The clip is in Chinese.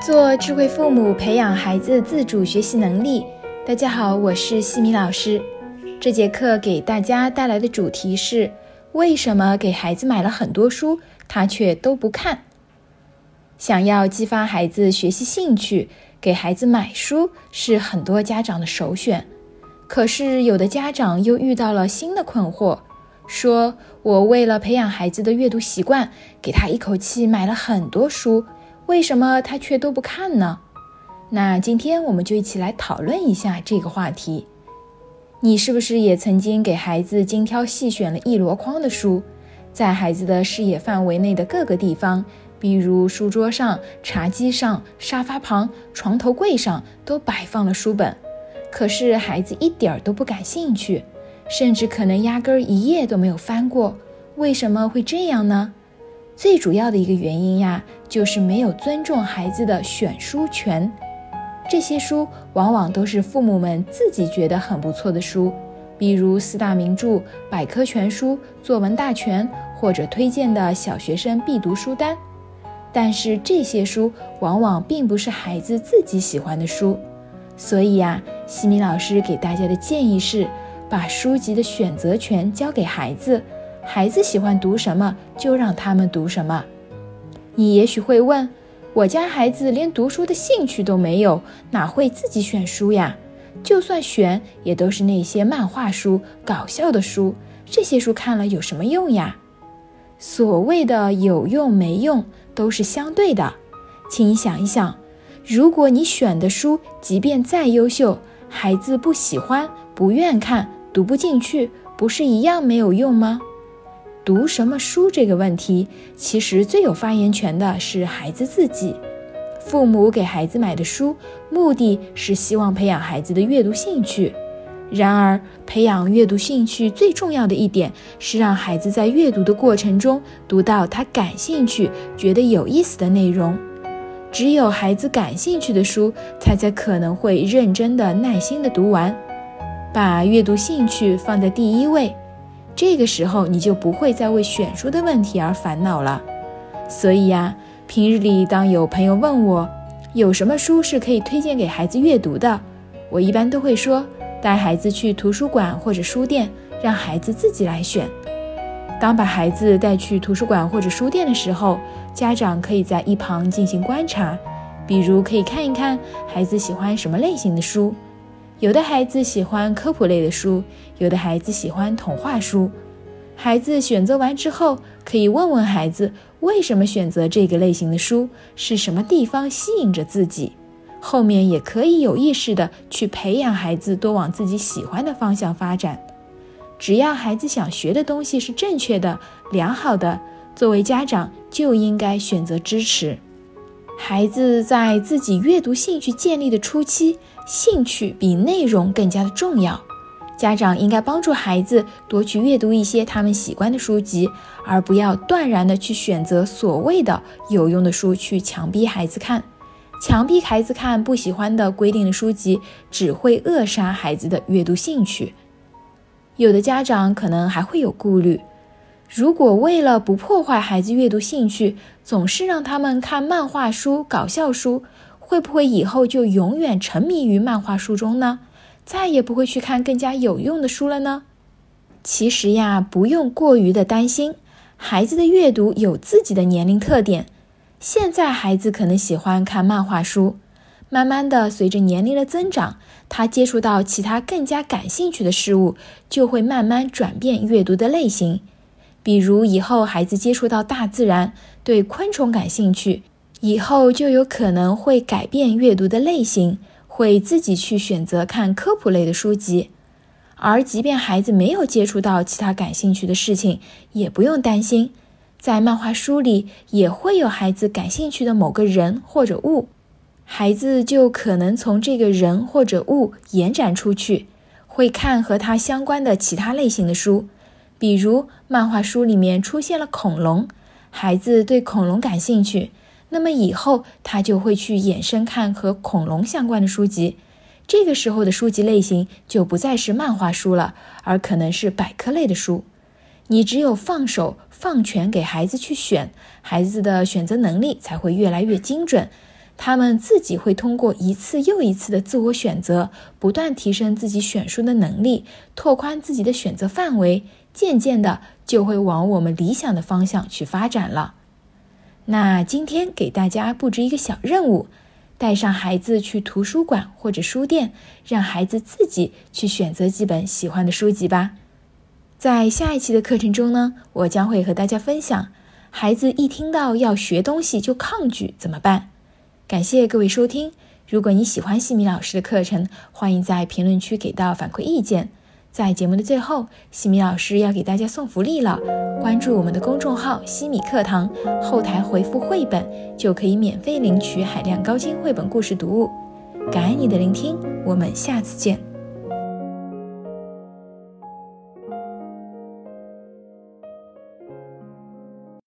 做智慧父母，培养孩子自主学习能力。大家好，我是西米老师。这节课给大家带来的主题是：为什么给孩子买了很多书，他却都不看？想要激发孩子学习兴趣，给孩子买书是很多家长的首选。可是有的家长又遇到了新的困惑，说：“我为了培养孩子的阅读习惯，给他一口气买了很多书。”为什么他却都不看呢？那今天我们就一起来讨论一下这个话题。你是不是也曾经给孩子精挑细选了一箩筐的书，在孩子的视野范围内的各个地方，比如书桌上、茶几上、沙发旁、床头柜上，都摆放了书本，可是孩子一点儿都不感兴趣，甚至可能压根儿一页都没有翻过。为什么会这样呢？最主要的一个原因呀，就是没有尊重孩子的选书权。这些书往往都是父母们自己觉得很不错的书，比如四大名著、百科全书、作文大全，或者推荐的小学生必读书单。但是这些书往往并不是孩子自己喜欢的书，所以呀，西米老师给大家的建议是，把书籍的选择权交给孩子。孩子喜欢读什么，就让他们读什么。你也许会问，我家孩子连读书的兴趣都没有，哪会自己选书呀？就算选，也都是那些漫画书、搞笑的书，这些书看了有什么用呀？所谓的有用没用，都是相对的。请你想一想，如果你选的书即便再优秀，孩子不喜欢、不愿看、读不进去，不是一样没有用吗？读什么书这个问题，其实最有发言权的是孩子自己。父母给孩子买的书，目的是希望培养孩子的阅读兴趣。然而，培养阅读兴趣最重要的一点是让孩子在阅读的过程中读到他感兴趣、觉得有意思的内容。只有孩子感兴趣的书，他才可能会认真的、耐心的读完。把阅读兴趣放在第一位。这个时候，你就不会再为选书的问题而烦恼了。所以呀，平日里当有朋友问我有什么书是可以推荐给孩子阅读的，我一般都会说带孩子去图书馆或者书店，让孩子自己来选。当把孩子带去图书馆或者书店的时候，家长可以在一旁进行观察，比如可以看一看孩子喜欢什么类型的书。有的孩子喜欢科普类的书，有的孩子喜欢童话书。孩子选择完之后，可以问问孩子为什么选择这个类型的书，是什么地方吸引着自己。后面也可以有意识的去培养孩子多往自己喜欢的方向发展。只要孩子想学的东西是正确的、良好的，作为家长就应该选择支持。孩子在自己阅读兴趣建立的初期。兴趣比内容更加的重要，家长应该帮助孩子多去阅读一些他们喜欢的书籍，而不要断然的去选择所谓的有用的书去强逼孩子看。强逼孩子看不喜欢的规定的书籍，只会扼杀孩子的阅读兴趣。有的家长可能还会有顾虑，如果为了不破坏孩子阅读兴趣，总是让他们看漫画书、搞笑书。会不会以后就永远沉迷于漫画书中呢？再也不会去看更加有用的书了呢？其实呀，不用过于的担心，孩子的阅读有自己的年龄特点。现在孩子可能喜欢看漫画书，慢慢的随着年龄的增长，他接触到其他更加感兴趣的事物，就会慢慢转变阅读的类型。比如以后孩子接触到大自然，对昆虫感兴趣。以后就有可能会改变阅读的类型，会自己去选择看科普类的书籍。而即便孩子没有接触到其他感兴趣的事情，也不用担心，在漫画书里也会有孩子感兴趣的某个人或者物，孩子就可能从这个人或者物延展出去，会看和他相关的其他类型的书。比如漫画书里面出现了恐龙，孩子对恐龙感兴趣。那么以后他就会去衍生看和恐龙相关的书籍，这个时候的书籍类型就不再是漫画书了，而可能是百科类的书。你只有放手放权给孩子去选，孩子的选择能力才会越来越精准，他们自己会通过一次又一次的自我选择，不断提升自己选书的能力，拓宽自己的选择范围，渐渐的就会往我们理想的方向去发展了。那今天给大家布置一个小任务，带上孩子去图书馆或者书店，让孩子自己去选择几本喜欢的书籍吧。在下一期的课程中呢，我将会和大家分享，孩子一听到要学东西就抗拒怎么办？感谢各位收听。如果你喜欢西米老师的课程，欢迎在评论区给到反馈意见。在节目的最后，西米老师要给大家送福利了，关注我们的公众号“西米课堂”，后台回复“绘本”就可以免费领取海量高清绘本故事读物。感恩你的聆听，我们下次见。